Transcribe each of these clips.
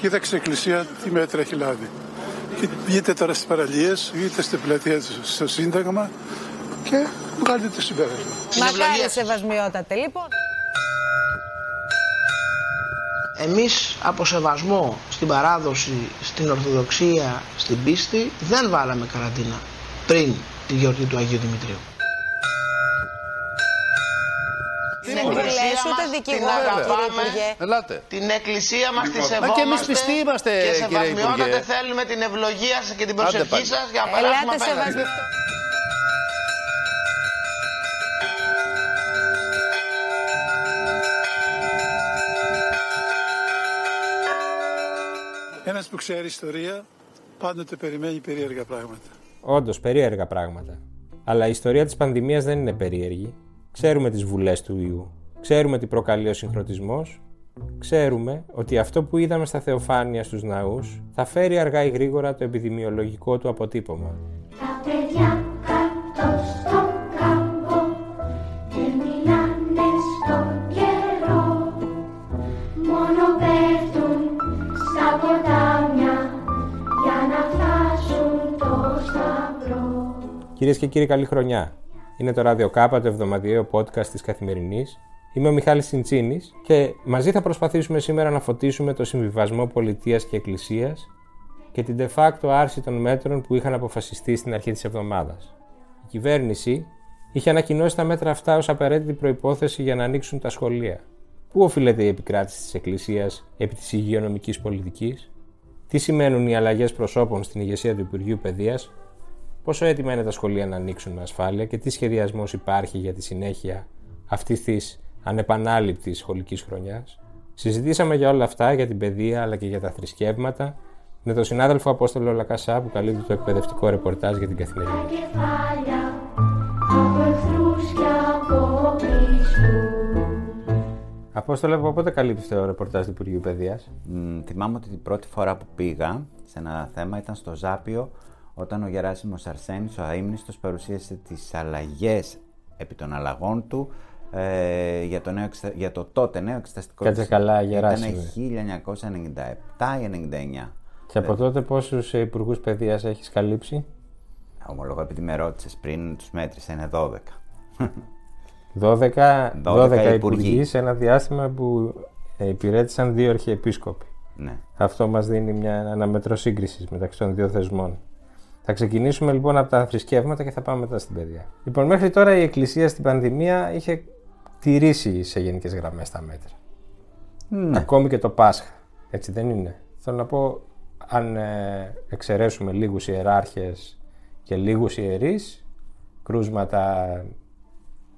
Κοίταξε η Εκκλησία τι μέτρα έχει λάβει. Βγείτε τώρα στις παραλίες, βγείτε στην πλατεία στο Σύνταγμα και βγάλετε το συμπέρασμα. Μακάρι σεβασμιότατε λοιπόν. Εμείς από σεβασμό στην παράδοση, στην Ορθοδοξία, στην πίστη δεν βάλαμε καραντίνα πριν τη γιορτή του Αγίου Δημητρίου. Την εκκλησία ούτε δικηγόρο, κύριε Υπουργέ. Ελάτε. Την εκκλησία μας τη Μα σεβόμαστε. και εμείς πιστοί είμαστε, Και κύριε σεβασμιότατε Υπουργέ. θέλουμε την ευλογία σας και την Άντε προσευχή πάλι. σας για να περάσουμε Ελάτε απέναντι. σεβασμιότατε. Ένας που ξέρει ιστορία πάντοτε περιμένει περίεργα πράγματα. Όντως, περίεργα πράγματα. Αλλά η ιστορία της πανδημίας δεν είναι περίεργη. Ξέρουμε τις βουλές του ιού. Ξέρουμε τι προκαλεί ο συγχρονισμός. Ξέρουμε ότι αυτό που είδαμε στα θεοφάνεια στους ναούς θα φέρει αργά ή γρήγορα το επιδημιολογικό του αποτύπωμα. Τα παιδιά κάτω στον κάμπο δεν μιλάνε στον καιρό μόνο πέφτουν στα ποτάμια για να φτάσουν το σταυρό. Κυρίες και κύριοι, καλή χρονιά. Είναι το Radio Κάπα, το εβδομαδιαίο podcast της Καθημερινής. Είμαι ο Μιχάλης Τσιντσίνης και μαζί θα προσπαθήσουμε σήμερα να φωτίσουμε το συμβιβασμό πολιτείας και εκκλησίας και την de facto άρση των μέτρων που είχαν αποφασιστεί στην αρχή της εβδομάδας. Η κυβέρνηση είχε ανακοινώσει τα μέτρα αυτά ως απαραίτητη προϋπόθεση για να ανοίξουν τα σχολεία. Πού οφείλεται η επικράτηση της Εκκλησίας επί της υγειονομικής πολιτικής, τι σημαίνουν οι αλλαγές προσώπων στην ηγεσία του Υπουργείου Παιδείας, πόσο έτοιμα είναι τα σχολεία να ανοίξουν με ασφάλεια και τι σχεδιασμός υπάρχει για τη συνέχεια αυτής της ανεπανάληπτης σχολικής χρονιάς. Συζητήσαμε για όλα αυτά, για την παιδεία αλλά και για τα θρησκεύματα, με τον συνάδελφο Απόστολο Λακασά που καλύπτει το εκπαιδευτικό ρεπορτάζ για την καθημερινή. Κεφάλια από εχθρούς και από πίσω. Απόστολο, από πότε καλύπτει το ρεπορτάζ του Υπουργείου Παιδείας; Μ, θυμάμαι ότι την πρώτη φορά που πήγα σε ένα θέμα ήταν στο Ζάπιο όταν ο Γεράσιμος Αρσένης, ο αείμνηστος, παρουσίασε τις αλλαγές επί των αλλαγών του ε, για, το νέο, εξε- για το τότε νέο εξεταστικό Κάτσε σύστημα. καλά, Ήταν Γεράσιμε. 1997 ή 99. Και από τότε πόσους υπουργούς παιδείας έχεις καλύψει; Ομολογώ επειδή με ρώτησες πριν, τους μέτρησα, είναι 12. 12, 12, 12 υπουργοί υπουργοί. σε ένα διάστημα που ε, υπηρέτησαν δύο αρχιεπίσκοποι. ναι. Αυτό μας δίνει μια, ένα μέτρο σύγκρισης μεταξύ των δύο θεσμών. Θα ξεκινήσουμε λοιπόν από τα θρησκεύματα και θα πάμε μετά στην παιδεία. Λοιπόν, μέχρι τώρα η Εκκλησία στην πανδημία είχε τηρήσει σε γενικές γραμμές τα μέτρα. Ναι. Ακόμη και το Πάσχα. Έτσι δεν είναι; Θέλω να πω, αν ε, εξαιρέσουμε λίγους ιεράρχες και λίγους ιερείς, κρούσματα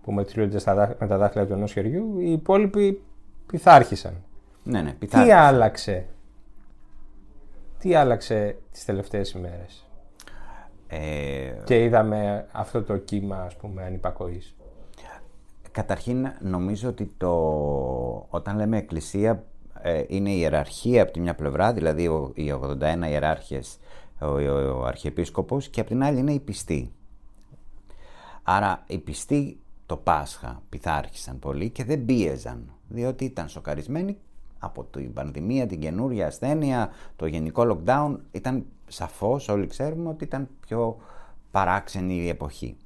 που μετριούνται στα, δάχ- με τα δάχτυλα του ενός χεριού, οι υπόλοιποι πειθάρχησαν. ναι, ναι, Τι πειθάρχησε. άλλαξε, τι άλλαξε τις τελευταίες ημέρες; Ε, και είδαμε αυτό το κύμα ας πούμε ανυπακοής. Καταρχήν νομίζω ότι το... όταν λέμε εκκλησία ε, είναι η ιεραρχία από τη μια πλευρά, δηλαδή ο, οι 81 ιεράρχες, ο, ο, ο αρχιεπίσκοπος και από την άλλη είναι οι πιστοί. Άρα οι πιστοί το Πάσχα πειθάρχησαν πολύ και δεν πίεζαν, διότι ήταν σοκαρισμένοι από την πανδημία, την καινούρια ασθένεια, το γενικό lockdown. Ήταν σαφώς, όλοι ξέρουμε, ότι ήταν πιο παράξενη η εποχή.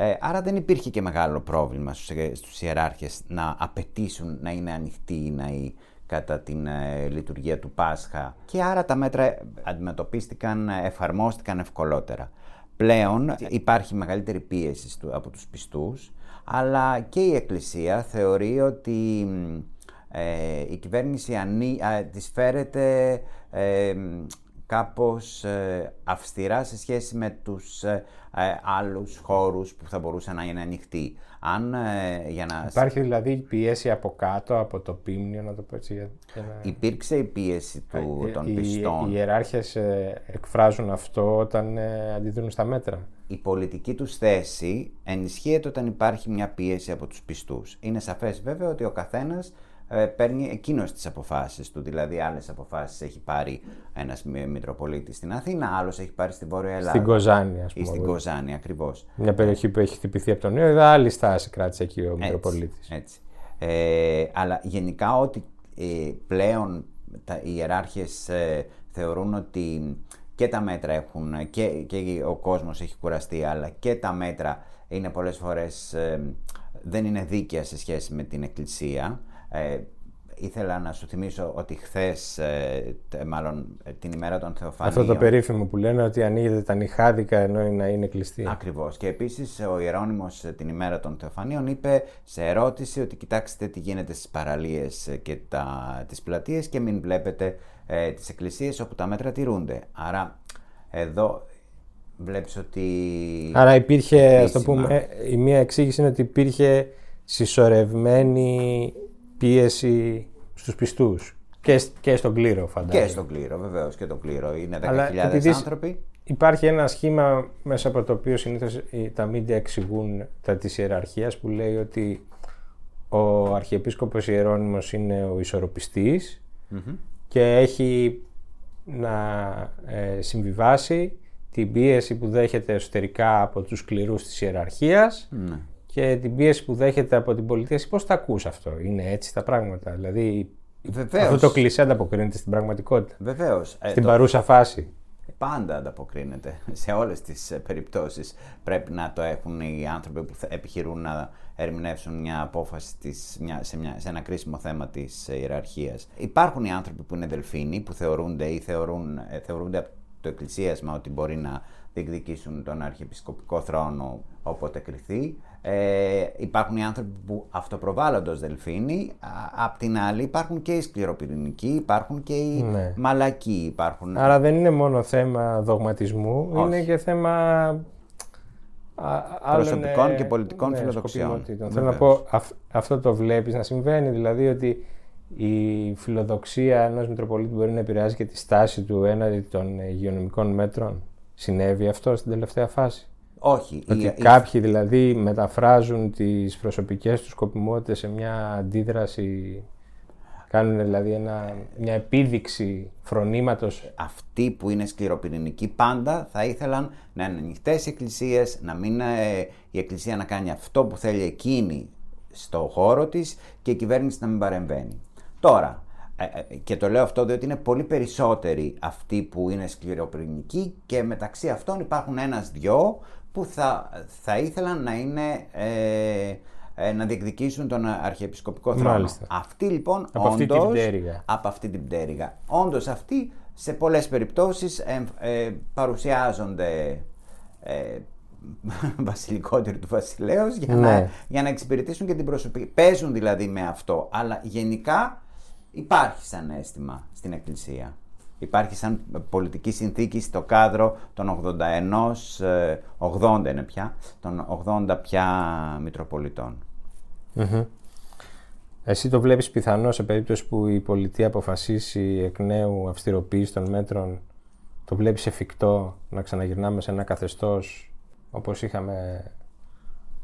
Ε, άρα δεν υπήρχε και μεγάλο πρόβλημα στους, ε, στους ιεράρχες να απαιτήσουν να είναι ανοιχτοί οι ναοί κατά την ε, λειτουργία του Πάσχα και άρα τα μέτρα ε, αντιμετωπίστηκαν, ε, εφαρμόστηκαν ευκολότερα. Πλέον υπάρχει μεγαλύτερη πίεση στου- από τους πιστούς, αλλά και η Εκκλησία θεωρεί ότι μ, ε, η κυβέρνηση ανή, α, της φέρεται ε, μ, κάπως ε, αυστηρά σε σχέση με τους ε, ε, άλλους χώρους που θα μπορούσαν να είναι ανοιχτοί. Αν ε, για να... Υπάρχει δηλαδή πίεση από κάτω, από το πίμνιο, να το πω έτσι. Για, για να... Υπήρξε η πίεση του, Ε, των οι, πιστών. Οι ιεράρχες ε, εκφράζουν αυτό όταν ε, αντιδρούν στα μέτρα. η πολιτική τους θέση ενισχύεται όταν υπάρχει μια πίεση από τους πιστούς. Είναι σαφές βέβαια ότι ο καθένας ε, παίρνει εκείνος τις αποφάσεις του, δηλαδή άλλες αποφάσεις έχει πάρει ένας μη- Μητροπολίτης στην Αθήνα, άλλος έχει πάρει στη Βόρεια Ελλάδα. Στην Κοζάνη, ας Ή στην πούμε. Κοζάνη, ακριβώς. Μια περιοχή που έχει χτυπηθεί από τον ιό, είδα άλλη στάση κράτησε εκεί ο Έτσι, Μητροπολίτης. Έτσι. Ε, αλλά γενικά ότι ε, πλέον τα, οι ιεράρχες ε, θεωρούν ότι και τα μέτρα έχουν και, και ο κόσμος έχει κουραστεί αλλά και τα μέτρα είναι πολλές φορές ε, δεν είναι δίκαια σε σχέση με την Εκκλησία. Ε, ήθελα να σου θυμίσω ότι χθες, μάλλον ε, την ημέρα των Θεοφανίων. Αυτό το περίφημο που λένε ότι ανοίγεται τα νυχάδικα ενώ να είναι κλειστή. Ακριβώς. Και επίσης ο Ιερόνιμος την ημέρα των Θεοφανίων είπε σε ερώτηση ότι κοιτάξτε τι γίνεται στις παραλίες και τις πλατείες και μην βλέπετε ε, τις εκκλησίες όπου τα μέτρα τηρούνται. Άρα εδώ βλέπεις ότι... Άρα υπήρχε, ας το πούμε, η μία εξήγηση είναι ότι υπήρχε συσσωρευμένη πίεση στους πιστούς και, και στον κλήρο φαντάζομαι. Και στον κλήρο βεβαίως και τον κλήρο. Είναι 10.000 άνθρωποι. Υπάρχει ένα σχήμα μέσα από το οποίο συνήθως τα μίντια εξηγούν τα της ιεραρχίας που λέει ότι ο Αρχιεπίσκοπος Ιερώνυμος είναι ο ισορροπιστης και έχει να ε, συμβιβάσει την πίεση που δέχεται εσωτερικά από τους σκληρούς της ιεραρχίας ναι. Και την πίεση που δέχεται από την πολιτεία. Πώς τα ακούς αυτό, είναι έτσι τα πράγματα, δηλαδή Βεβαίως. αυτό το κλεισέ ανταποκρίνεται στην πραγματικότητα, Βεβαίως. στην παρούσα φάση. Πάντα ανταποκρίνεται. Σε όλες τις ε, περιπτώσεις πρέπει να το έχουν οι άνθρωποι που επιχειρούν να ερμηνεύσουν μια απόφαση της, μια, σε, μια, σε ένα κρίσιμο θέμα της ε, ιεραρχίας. Υπάρχουν οι άνθρωποι που είναι δελφίνοι, που θεωρούνται ή θεωρούν, ε, θεωρούνται από το εκκλησίασμα ότι μπορεί να διεκδικήσουν τον αρχιεπισκοπικό θρόνο όποτε κριθεί. Ε, υπάρχουν οι άνθρωποι που αυτοπροβάλλονται ως δελφίνοι, απ' την άλλη υπάρχουν και οι σκληροπυρηνικοί, υπάρχουν και οι Ναι. μαλακοί. Υπάρχουν... Άρα δεν είναι μόνο θέμα δογματισμού, Όχι. είναι και θέμα α- άλλων, Προσωπικών ε, και πολιτικών ναι, φιλοδοξιών. σκοπιμότητων. Θέλω να πω, αυ- αυτό το βλέπεις να συμβαίνει, δηλαδή ότι η φιλοδοξία ενός Μητροπολίτη μπορεί να επηρεάζει και τη στάση του έναντι των υγειονομικών μέτρων. Συνέβη αυτό στην τελευταία φάση; Όχι. Ότι η- η- κάποιοι δηλαδή μεταφράζουν τις προσωπικές τους σκοπιμότητες σε μια αντίδραση, κάνουν δηλαδή ένα, μια επίδειξη φρονήματος αυτοί που είναι σκληροπυρηνικοί πάντα θα ήθελαν να είναι ανοιχτές οι εκκλησίες, να μην ε, η εκκλησία να κάνει αυτό που θέλει εκείνη στο χώρο της και η κυβέρνηση να μην παρεμβαίνει. Τώρα, ε, ε, και το λέω αυτό διότι είναι πολύ περισσότεροι αυτοί που είναι σκληροπυρηνικοί και μεταξύ αυτών υπάρχουν ένας-δυο που θα, θα ήθελαν να είναι... ε, ε, να διεκδικήσουν τον αρχιεπισκοπικό θρόνο. Μάλιστα. Αυτοί λοιπόν Από αυτή την όντως- πτέρυγα. από αυτή την πτέρυγα. Όντως αυτοί σε πολλές περιπτώσεις ε, ε, παρουσιάζονται ε, βασιλικότεροι του βασιλέως για, Ναι. να, για να εξυπηρετήσουν και την προσωπική. Παίζουν δηλαδή με αυτό, αλλά γενικά υπάρχει σαν αίσθημα στην Εκκλησία. Υπάρχει σαν πολιτική συνθήκη στο κάδρο των 81, ε, 80 είναι πια, των 80 πια Μητροπολιτών. Εσύ το βλέπεις πιθανό σε περίπτωση που η πολιτεία αποφασίσει εκ νέου αυστηροποίηση των μέτρων, το βλέπεις εφικτό να ξαναγυρνάμε σε ένα καθεστώς όπως είχαμε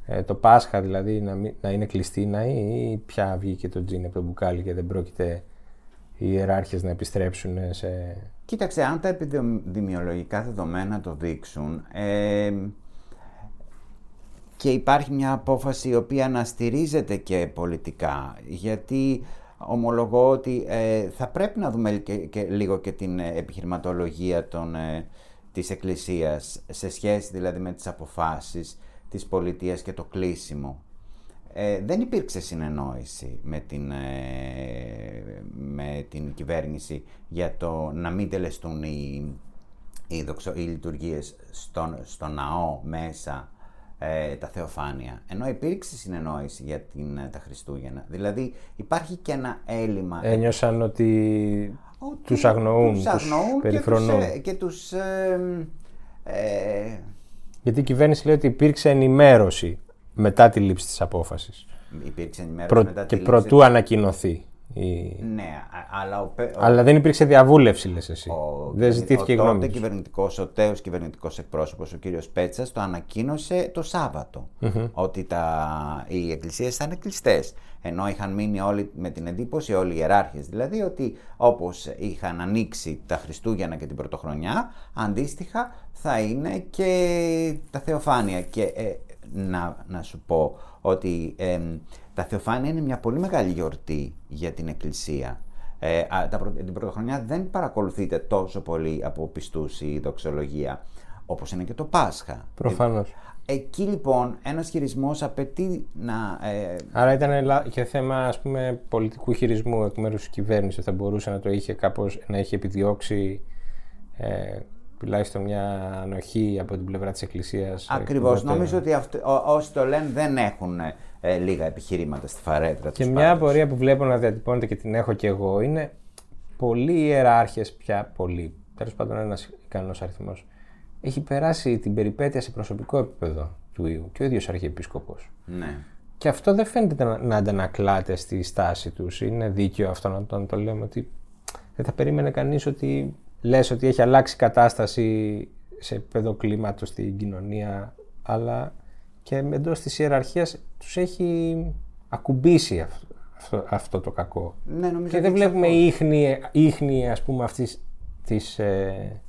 ε, το Πάσχα δηλαδή να, μην- να είναι κλειστή η ναή ή πια βγήκε το τζιν από το μπουκάλι και δεν πρόκειται οι ιεράρχες να επιστρέψουν σε... Κοίταξε, αν τα επιδημιολογικά δεδομένα το δείξουν ε, και υπάρχει μια απόφαση η οποία να στηρίζεται και πολιτικά, γιατί ομολογώ ότι ε, θα πρέπει να δούμε και, και λίγο και την ε, επιχειρηματολογία των, ε, της Εκκλησίας σε σχέση δηλαδή με τις αποφάσεις της πολιτείας και το κλείσιμο. Ε, δεν υπήρξε συνεννόηση με την, ε, με την κυβέρνηση για το να μην τελεστούν οι, οι, δοξο, οι λειτουργίες στον, στο ναό μέσα ε, τα θεοφάνεια. Ενώ υπήρξε συνεννόηση για την, ε, τα Χριστούγεννα. Δηλαδή υπάρχει και ένα έλλειμμα. Ένιωσαν ότι ότι τους αγνοούν, τους τους αγνοούν και τους, περιφρονούν. ε, και τους, ε, ε, Γιατί η κυβέρνηση λέει ότι υπήρξε ενημέρωση μετά τη λήψη της απόφασης υπήρξε ενημέρωση Προ- μετά τη και λήψη προτού ανακοινωθεί. Η... Ναι, α- αλλά ο, πε- ο- Αλλά δεν υπήρξε διαβούλευση, λες εσύ. ο, δεν ζητήθηκε η ο γνώμη τότε τους. κυβερνητικός, ο τέος κυβερνητικός εκπρόσωπος, ο κύριος Πέτσας, το ανακοίνωσε το σαββατο ότι τα, οι εκκλησίες θα είναι κλειστές. Ενώ είχαν μείνει όλοι με την εντύπωση, όλοι οι ιεράρχες δηλαδή, ότι όπως είχαν ανοίξει τα Χριστούγεννα και την Πρωτοχρονιά, αντίστοιχα θα είναι και τα Θεοφάνεια. Και ε, να, να σου πω ότι εμ, τα Θεοφάνεια είναι μια πολύ μεγάλη γιορτή για την Εκκλησία. Ε, α, τα, πρω- την πρωτοχρονιά δεν παρακολουθείται τόσο πολύ από πιστούς η δοξολογία, όπως είναι και το Πάσχα. Προφανώς. Εκεί λοιπόν ένας χειρισμός απαιτεί να... Ε, Άρα ήταν λα- και θέμα ας πούμε, πολιτικού χειρισμού εκ μέρους της κυβέρνησης. Θα μπορούσε να το είχε κάπως, να είχε επιδιώξει ε, τουλάχιστον μια ανοχή από την πλευρά της Εκκλησίας. ε, ακριβώς. οπότε- Νομίζω ότι αυτοί, ό, όσοι το λένε δεν έχουν ε, λίγα επιχειρήματα στη φαρέτρα Και τους μια πάντως. απορία που βλέπω να διατυπώνεται και την έχω και εγώ είναι πολλοί ιεράρχες πια, πολλοί, τέλος πάντων ένας ικανός αριθμός, έχει περάσει την περιπέτεια σε προσωπικό επίπεδο του Ιου και ο ίδιος Αρχιεπίσκοπος. Ναι. Και αυτό δεν φαίνεται να, να αντανακλάται στη στάση τους. Είναι δίκαιο αυτό να το, να το λέμε ότι δεν θα περίμενε κανείς ότι λες ότι έχει αλλάξει η κατάσταση σε επίπεδο κλίματος στην κοινωνία αλλά και εντός της ιεραρχίας τους έχει ακουμπήσει αυτό, αυτό, αυτό το κακό. Ναι, νομίζω Και ότι δεν βλέπουμε εξακολουθεί. ίχνη, ίχνη ας πούμε αυτής της ε,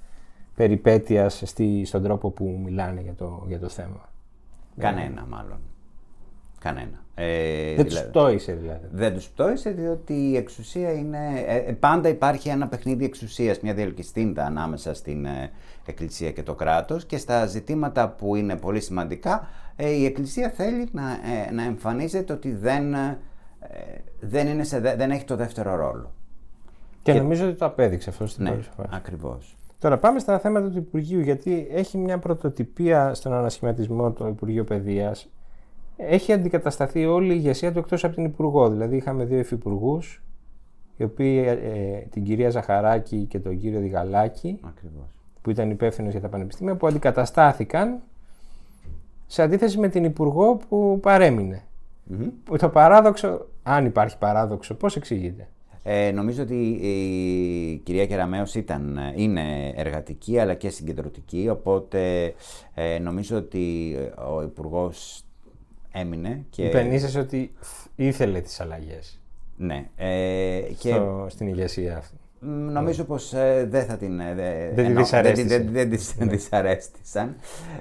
περιπέτειας στη, στον τρόπο που μιλάνε για το, για το θέμα. Κανένα μάλλον. Κανένα. Ε, Δεν τους πτώησε δηλαδή. Δεν τους πτώησε διότι η εξουσία είναι... ε, ε, πάντα υπάρχει ένα παιχνίδι εξουσίας, μια διελκυστίντα ανάμεσα στην ε, Εκκλησία και το κράτος και στα ζητήματα που είναι πολύ σημαντικά ε, η Εκκλησία θέλει να, ε, να εμφανίζεται ότι δεν, ε, δεν, είναι σε, δε- δεν έχει το δεύτερο ρόλο. Και, Και- νομίζω ότι το απέδειξε αυτό στην Ναι, πρώτη φάση. ακριβώς. Τώρα πάμε στα θέματα του Υπουργείου, γιατί έχει μια πρωτοτυπία στον ανασχηματισμό του Υπουργείου Παιδείας. Έχει αντικατασταθεί όλη η ηγεσία του εκτός από την Υπουργό. Δηλαδή, είχαμε δύο υφυπουργούς, οι οποίοι, ε, ε, την κυρία Ζαχαράκη και τον κύριο Διγαλάκη, ακριβώς. που ήταν υπεύθυνος για τα πανεπιστήμια, που αντικαταστάθηκαν σε αντίθεση με την Υπουργό που παρέμεινε. Που Το παράδοξο, αν υπάρχει παράδοξο, πώς εξηγείται; Ε, νομίζω ότι η κυρία Κεραμέως ήταν, είναι εργατική αλλά και συγκεντρωτική, οπότε ε, νομίζω ότι ο Υπουργός έμεινε και... Υπενήσεσαι ότι ήθελε τις αλλαγές Ναι, ε, και στο, στην ηγεσία αυτή. μ, νομίζω πως ε, δεν θα την... ε, δε- τη εννοώ, δυσαρέστησε. Δεν, δεν, δεν της δυσαρέστησαν.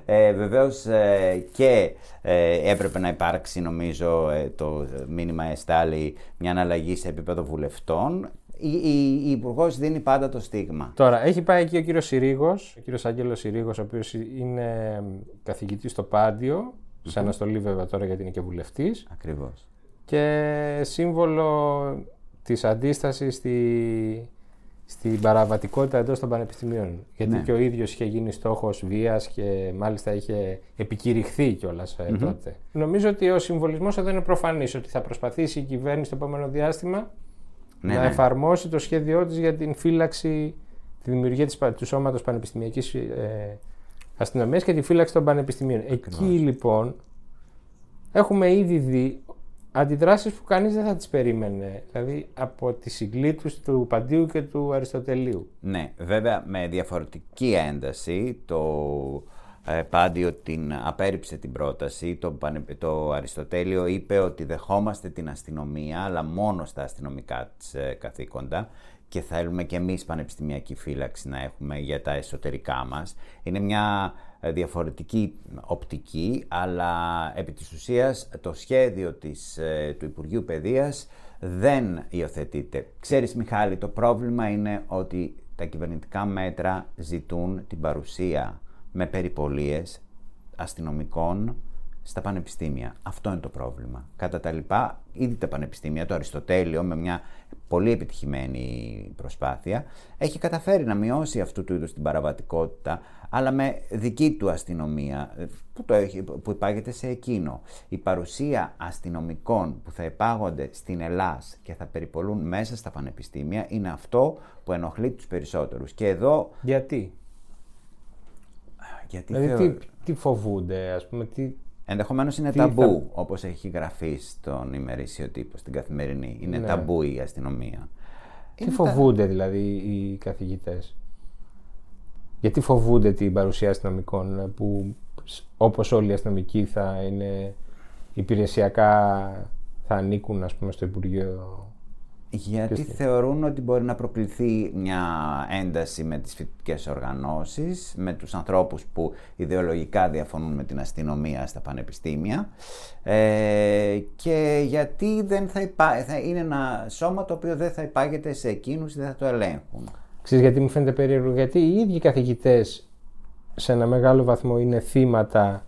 Ε, βεβαίως ε, και ε, έπρεπε να υπάρξει νομίζω ε, το μήνυμα εστάλει μια αναλλαγή σε επίπεδο βουλευτών. Η, η, η Υπουργός δίνει πάντα το στίγμα. Τώρα, έχει πάει εκεί ο κύριος Συρίγος, ο κύριος Άγγελος Συρίγος, ο οποίος είναι καθηγητής στο Πάντιο, σε αναστολή βέβαια τώρα γιατί είναι και βουλευτής, Ακριβώς. και σύμβολο της αντίστασης στη, στην παραβατικότητα εντός των πανεπιστημίων. Γιατί Ναι. και ο ίδιος είχε γίνει στόχος βίας και μάλιστα είχε επικηρυχθεί κιόλας ε, τότε. Νομίζω ότι ο συμβολισμός εδώ είναι προφανής, ότι θα προσπαθήσει η κυβέρνηση το επόμενο διάστημα Ναι, να ναι. εφαρμόσει το σχέδιό της για την φύλαξη, τη δημιουργία της, πα- του σώματος πανεπιστημιακής ε, αστυνομίας και τη φύλαξη των πανεπιστημίων. Εκεί λοιπόν έχουμε ήδη δει αντιδράσεις που κανείς δεν θα τις περίμενε. Δηλαδή από τις συγκλήτους του Παντίου και του Αριστοτελείου. Ναι, βέβαια με διαφορετική ένταση το ε, Πάντιο την απέρριψε την πρόταση, το, πανε- το Αριστοτέλειο είπε ότι δεχόμαστε την αστυνομία αλλά μόνο στα αστυνομικά της ε, καθήκοντα και θέλουμε και εμείς πανεπιστημιακή φύλαξη να έχουμε για τα εσωτερικά μας. Είναι μια ε, διαφορετική οπτική, αλλά επί της ουσίας το σχέδιο της, ε, του Υπουργείου Παιδείας δεν υιοθετείται. Ξέρεις Μιχάλη, το πρόβλημα είναι ότι τα κυβερνητικά μέτρα ζητούν την παρουσία με περιπολίες αστυνομικών στα πανεπιστήμια. Αυτό είναι το πρόβλημα. Κατά τα λοιπά, ήδη τα πανεπιστήμια, το Αριστοτέλειο με μια πολύ επιτυχημένη προσπάθεια, έχει καταφέρει να μειώσει αυτού του είδους την παραβατικότητα, αλλά με δική του αστυνομία ε, που, το έχει, που υπάγεται σε εκείνο. Η παρουσία αστυνομικών που θα υπάγονται στην Ελλάς και θα περιπολούν μέσα στα πανεπιστήμια είναι αυτό που ενοχλεί τους περισσότερους. Και εδώ... Γιατί; Γιατί Δηλαδή θεω- τι, τι φοβούνται, ας πούμε, τι, Ενδεχομένως είναι Τι ταμπού, θα- όπως έχει γραφεί στον ημερήσιο τύπο, στην καθημερινή. Είναι Ναι. ταμπού η αστυνομία. τι Είναι τα- φοβούνται δηλαδή οι καθηγητές; Γιατί φοβούνται την παρουσία αστυνομικών ε, που σ- όπως όλοι οι αστυνομικοί θα είναι υπηρεσιακά θα ανήκουν ας πούμε στο Υπουργείο Γιατί Ποιος- θεωρούν ότι μπορεί να προκληθεί μια ένταση με τις φοιτητικές οργανώσεις, με τους ανθρώπους που ιδεολογικά διαφωνούν με την αστυνομία στα πανεπιστήμια ε, και γιατί δεν θα, υπά... θα είναι ένα σώμα το οποίο δεν θα υπάγεται σε εκείνους, δεν θα το ελέγχουν. Ξέρεις γιατί μου φαίνεται περίεργο, γιατί οι ίδιοι καθηγητές σε ένα μεγάλο βαθμό είναι θύματα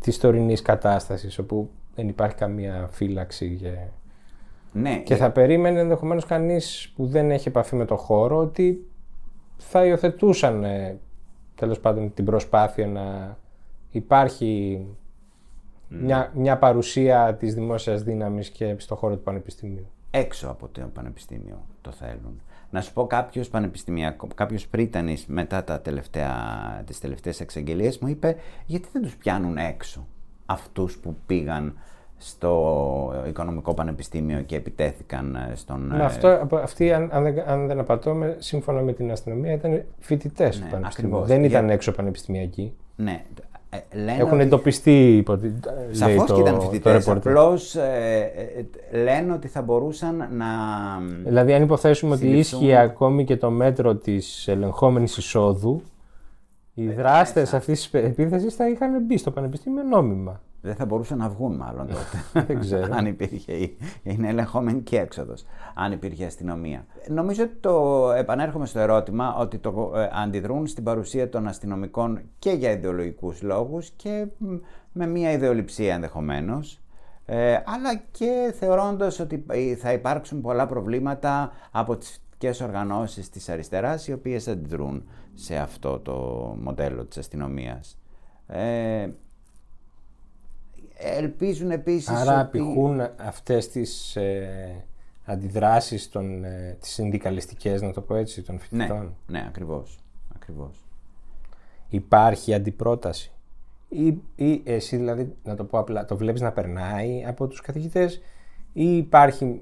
της τωρινής κατάστασης όπου δεν υπάρχει καμία φύλαξη και, Ναι, και θα περίμενε ενδεχομένως κανείς που δεν έχει επαφή με το χώρο ότι θα υιοθετούσαν ε, τέλος πάντων την προσπάθεια να υπάρχει μια, μια παρουσία της δημόσιας δύναμης και στο χώρο του πανεπιστημίου. έξω από το πανεπιστήμιο το θέλουν. Να σου πω κάποιος πανεπιστημιακό, κάποιος πρίτανης μετά τα τελευταία, τις τελευταίες εξαγγελίες μου είπε γιατί δεν τους πιάνουν έξω αυτούς που πήγαν στο οικονομικό πανεπιστήμιο και επιτέθηκαν ε, στον... Με ε, αυτό, από- αυτοί, αν, αν, δεν, αν δεν απατώμε, σύμφωνα με την αστυνομία, ήταν φοιτητές του Ναι, πανεπιστημίου. ακριβώς. Δεν ήταν Για- έξω πανεπιστημιακοί. Ναι, ε, λένε Έχουν ότι- εντοπιστεί, υπο- λέει Σαφώς το, και ήταν το φοιτητές, ρεπορτάζ. απλώς ε, ε, ε, λένε ότι θα μπορούσαν να... Δηλαδή, αν υποθέσουμε ότι συλληφθούν. ίσχυε ακόμη και το μέτρο της ελεγχόμενης εισόδου, οι δράστες αυτής της επίθεσης θα είχαν μπει στο πανεπιστήμιο νόμιμα. Δεν θα μπορούσαν να βγουν μάλλον τότε. Δεν ξέρω. αν υπήρχε. η- Είναι ελεγχόμενη και έξοδος. Αν υπήρχε αστυνομία. Νομίζω ότι το. Επανέρχομαι στο ερώτημα ότι το ε, αντιδρούν στην παρουσία των αστυνομικών και για ιδεολογικούς λόγους και μ, με μια ιδεολειψία ενδεχομένως. Ε, αλλά και θεωρώντας ότι ε, θα υπάρξουν πολλά προβλήματα από τις φοιτητικές οργανώσεις της αριστεράς οι οποίες αντιδρούν σε αυτό το μοντέλο της αστυνομίας. Ε, ελπίζουν επίσης Άρα ότι... απηχούν αυτές τις ε, αντιδράσεις των, ε, τις συνδικαλιστικές, να το πω έτσι, των Ναι, φοιτητών; ναι, ακριβώς. ακριβώς. Υπάρχει αντιπρόταση. Ή, ή εσύ δηλαδή, να το πω απλά, το βλέπεις να περνάει από τους καθηγητές ή υπάρχει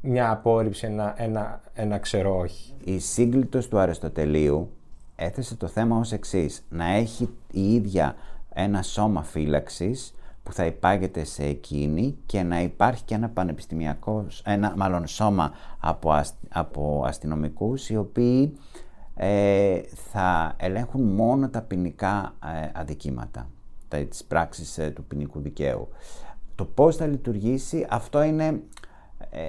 μια απόρριψη, ένα, ένα, ένα ξερό όχι; Η σύγκλιτος του Αριστοτελείου έθεσε το θέμα ως εξής. Να έχει η ίδια ένα σώμα φύλαξης που θα υπάγεται σε εκείνη και να υπάρχει και ένα πανεπιστημιακό, ένα μάλλον σώμα από, ασ, από αστυνομικούς οι οποίοι ε, θα ελέγχουν μόνο τα ποινικά ε, αδικήματα, τα, τις πράξεις ε, του ποινικού δικαίου. Το πώς θα λειτουργήσει, αυτό είναι... Ε,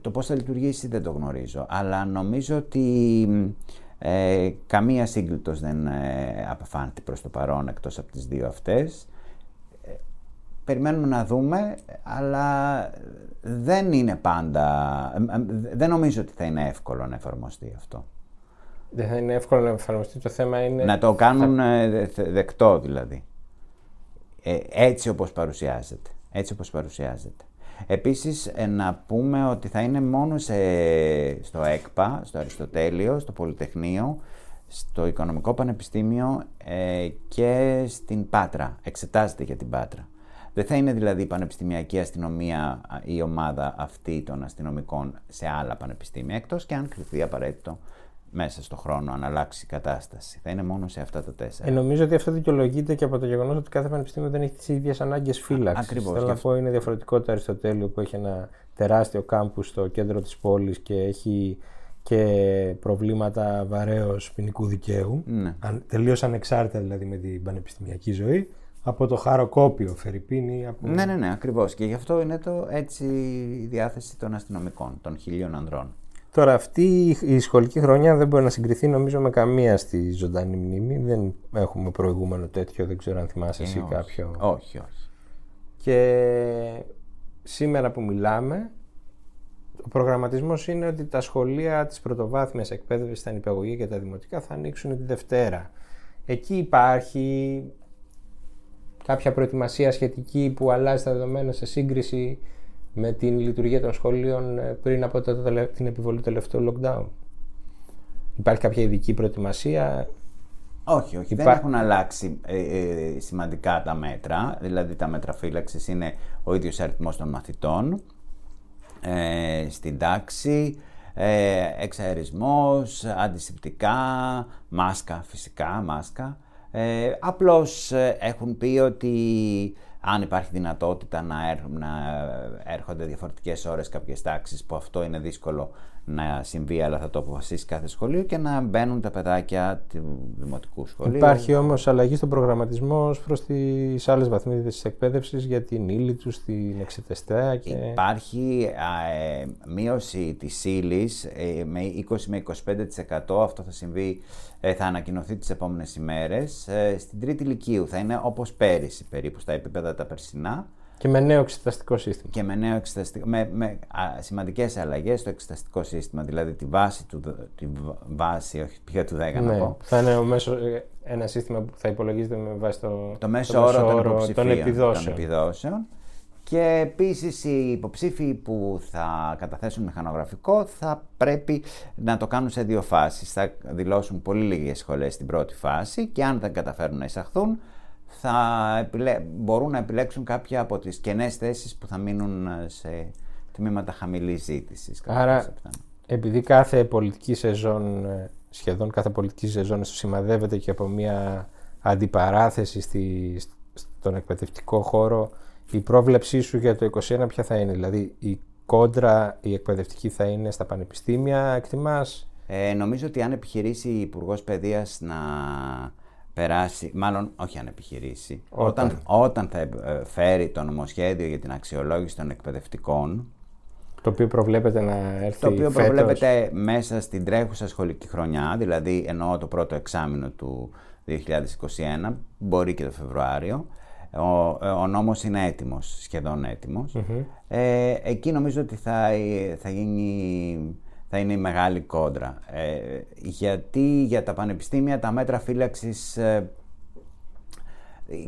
το πώς θα λειτουργήσει δεν το γνωρίζω, αλλά νομίζω ότι ε, καμία σύγκλιτος δεν ε, απεφάνθη προς το παρόν εκτός από τις δύο αυτές. Ε, περιμένουμε να δούμε, αλλά δεν είναι πάντα... ε, ε, δεν νομίζω ότι θα είναι εύκολο να εφαρμοστεί αυτό. Δεν θα είναι εύκολο να εφαρμοστεί. Το θέμα είναι. Να το κάνουν ε, δε- δεκτό δηλαδή. Ε, έτσι όπως παρουσιάζεται. Έτσι όπως παρουσιάζεται. Επίσης ε, να πούμε ότι θα είναι μόνο σε, στο ΕΚΠΑ, στο Αριστοτέλειο, στο Πολυτεχνείο, στο Οικονομικό Πανεπιστήμιο ε, και στην Πάτρα. Εξετάζεται για την Πάτρα. Δεν θα είναι δηλαδή η πανεπιστημιακή αστυνομία α, η ομάδα αυτή των αστυνομικών σε άλλα πανεπιστήμια, εκτός και αν κρυφθεί απαραίτητο μέσα στο χρόνο αν αλλάξει η κατάσταση. Θα είναι μόνο σε αυτά τα τέσσερα. Ε, νομίζω ότι αυτό δικαιολογείται και από το γεγονός ότι κάθε πανεπιστήμιο δεν έχει τις ίδιες ανάγκες φύλαξης. ακριβώς. Θέλω Και να αυτό- πω, είναι διαφορετικό το Αριστοτέλειο που έχει ένα τεράστιο κάμπους στο κέντρο της πόλης και έχει και προβλήματα βαρέως ποινικού δικαίου. Ναι. Αν, Τελείως ανεξάρτητα δηλαδή με την πανεπιστημιακή ζωή. Από το χαροκόπιο Φερρυπίνη. Από... Ναι, ναι, ναι, ακριβώς. Και γι' αυτό είναι το έτσι η διάθεση των αστυνομικών, των χιλίων ανδρών. Τώρα αυτή η σχολική χρονιά δεν μπορεί να συγκριθεί νομίζω με καμία στη ζωντανή μνήμη. Δεν έχουμε προηγούμενο τέτοιο, δεν ξέρω αν θυμάσαι εσύ Ε, όχι. κάποιο. Όχι, όχι. Και σήμερα που μιλάμε, ο προγραμματισμός είναι ότι τα σχολεία της πρωτοβάθμιας εκπαίδευσης, τα νηπιαγωγεία και τα δημοτικά θα ανοίξουν τη Δευτέρα. Εκεί υπάρχει κάποια προετοιμασία σχετική που αλλάζει τα δεδομένα σε σύγκριση με την λειτουργία των σχολείων ε, πριν από το, τελε- την επιβολή του τελευταίου lockdown; Υπάρχει κάποια ειδική προετοιμασία; Όχι, όχι. Δεν Υπά- έχουν αλλάξει ε, ε, σημαντικά τα μέτρα. Δηλαδή τα μέτρα φύλαξης είναι ο ίδιος αριθμός των μαθητών ε, στην τάξη, ε, εξαερισμός, αντισηπτικά, μάσκα, φυσικά μάσκα. Ε, απλώς ε, έχουν πει ότι αν υπάρχει δυνατότητα να, έρ- να έρχονται διαφορετικές ώρες κάποιες τάξεις που αυτό είναι δύσκολο να συμβεί αλλά θα το αποφασίσει κάθε σχολείο και να μπαίνουν τα παιδάκια του δημοτικού σχολείου. Υπάρχει όμως αλλαγή στον προγραμματισμό προς τις άλλες βαθμίδες της εκπαίδευσης για την ύλη τους, την εξετεστέα και. Υπάρχει α, ε, μείωση της ύλης με 20 με 25%. Αυτό θα συμβεί, ε, θα ανακοινωθεί τις επόμενες ημέρες. Ε, στην τρίτη ηλικίου θα είναι όπως πέρυσι περίπου στα επίπεδα τα περσινά και με νέο εξεταστικό σύστημα. και με νέο εξεταστικό, με, με α, σημαντικές αλλαγές στο εξεταστικό σύστημα, δηλαδή τη βάση, του, δ- τη β- βάση όχι πια του 10 να Ναι, πω, θα είναι ο μέσο, ε, ένα σύστημα που θα υπολογίζεται με βάση το, το μέσο όρο των υποψηφίων των επιδόσεων. επιδόσεων. Και επίσης οι υποψήφοι που θα καταθέσουν μηχανογραφικό θα πρέπει να το κάνουν σε δύο φάσεις. Θα δηλώσουν πολύ λίγες σχολές στην πρώτη φάση και αν δεν καταφέρουν να εισαχθούν θα επιλέ- μπορούν να επιλέξουν κάποια από τις κενές θέσεις που θα μείνουν ε, σε τμήματα χαμηλής ζήτησης. κατά Άρα, πάσα πιθανότητα. επειδή κάθε πολιτική σεζόν, ε, σχεδόν κάθε πολιτική σεζόν σημαδεύεται και από μια αντιπαράθεση στη, στον εκπαιδευτικό χώρο, η πρόβλεψή σου για το 21 ποια θα είναι, δηλαδή η κόντρα, η εκπαιδευτική θα είναι στα πανεπιστήμια, εκτιμάς; Ε, νομίζω ότι αν επιχειρήσει η Υπουργός Παιδείας να περάσει, μάλλον όχι αν επιχειρήσει, Όταν. όταν, όταν θα ε, φέρει το νομοσχέδιο για την αξιολόγηση των εκπαιδευτικών, Το οποίο προβλέπεται να έρθει το οποίο φέτος. προβλέπεται μέσα στην τρέχουσα σχολική χρονιά, δηλαδή εννοώ το πρώτο εξάμεινο του 2021, μπορεί και το Φεβρουάριο, ο, ο νόμος είναι έτοιμος, σχεδόν έτοιμος. Ε, εκεί νομίζω ότι θα, θα, γίνει, θα είναι η μεγάλη κόντρα. Ε, γιατί για τα πανεπιστήμια τα μέτρα φύλαξης ε,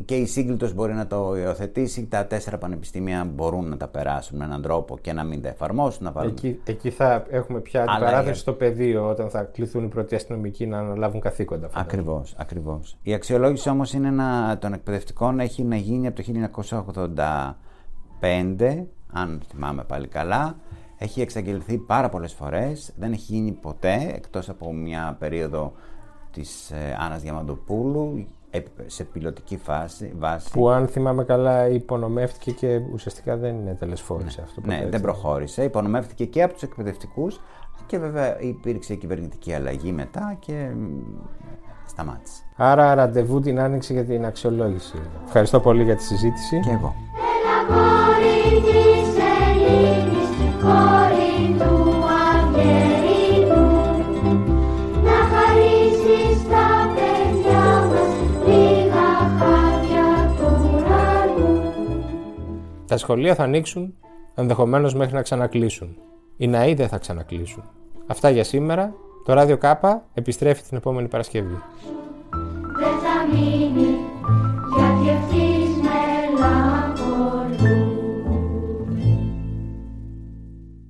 και η σύγκλιτος μπορεί να το υιοθετήσει, τα τέσσερα πανεπιστήμια μπορούν να τα περάσουν με έναν τρόπο και να μην τα εφαρμόσουν, να βάλουν Εκεί, εκεί θα έχουμε πια Αλλά αντιπαράθεση για- στο πεδίο όταν θα κληθούν οι πρώτοι αστυνομικοί να αναλάβουν καθήκοντα. φαντάζομαι. Ακριβώς, ακριβώς. Η αξιολόγηση όμως είναι να, των εκπαιδευτικών έχει να γίνει από το 1985, αν θυμάμαι πάλι καλά. Έχει εξαγγελθεί πάρα πολλές φορές, δεν έχει γίνει ποτέ, εκτός από μια περίοδο της ε, Άννας Διαμαντοπούλου, ε, σε πιλωτική φάση, βάση. Που αν θυμάμαι καλά υπονομεύτηκε και ουσιαστικά δεν είναι τελεσφόρησε αυτό. Ναι, ποτέ, δεν έτσι. προχώρησε. Υπονομεύτηκε και από τους εκπαιδευτικούς και βέβαια υπήρξε κυβερνητική αλλαγή μετά και μ, σταμάτησε. Άρα ραντεβού την άνοιξη για την αξιολόγηση. Ευχαριστώ πολύ για τη συζήτηση. Και εγώ. Τα σχολεία θα ανοίξουν, ενδεχομένως μέχρι να ξανακλείσουν. Οι ναοί δεν θα ξανακλείσουν. Αυτά για σήμερα. Το ράδιο Κάπα επιστρέφει την επόμενη Παρασκευή. Δεν θα μείνει